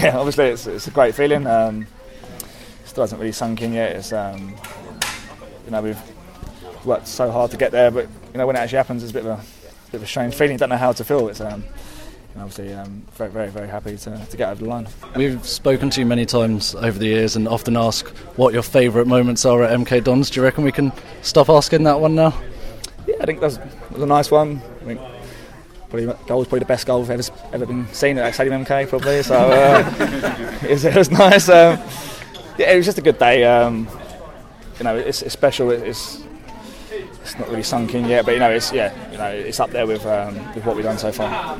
yeah, obviously it's, it's a great feeling. Um, still hasn't really sunk in yet. It's um, you know we've worked so hard to get there, but you know when it actually happens, it's a bit of a, bit of a strange feeling. You don't know how to feel. It's um, and obviously um, very, very, very happy to, to get over the line. We've spoken to you many times over the years and often ask what your favourite moments are at MK Dons. Do you reckon we can stop asking that one now? Yeah, I think that was, that was a nice one. I think probably goal was probably the best goal I've ever ever been seen at Stadium MK probably. So uh, it, was, it, was, nice. Um, yeah, it was just a good day. Um, you know, it's, it's special. It's it's not really sunk in yet, but you know, it's yeah, you know, it's up there with um, with what we've done so far.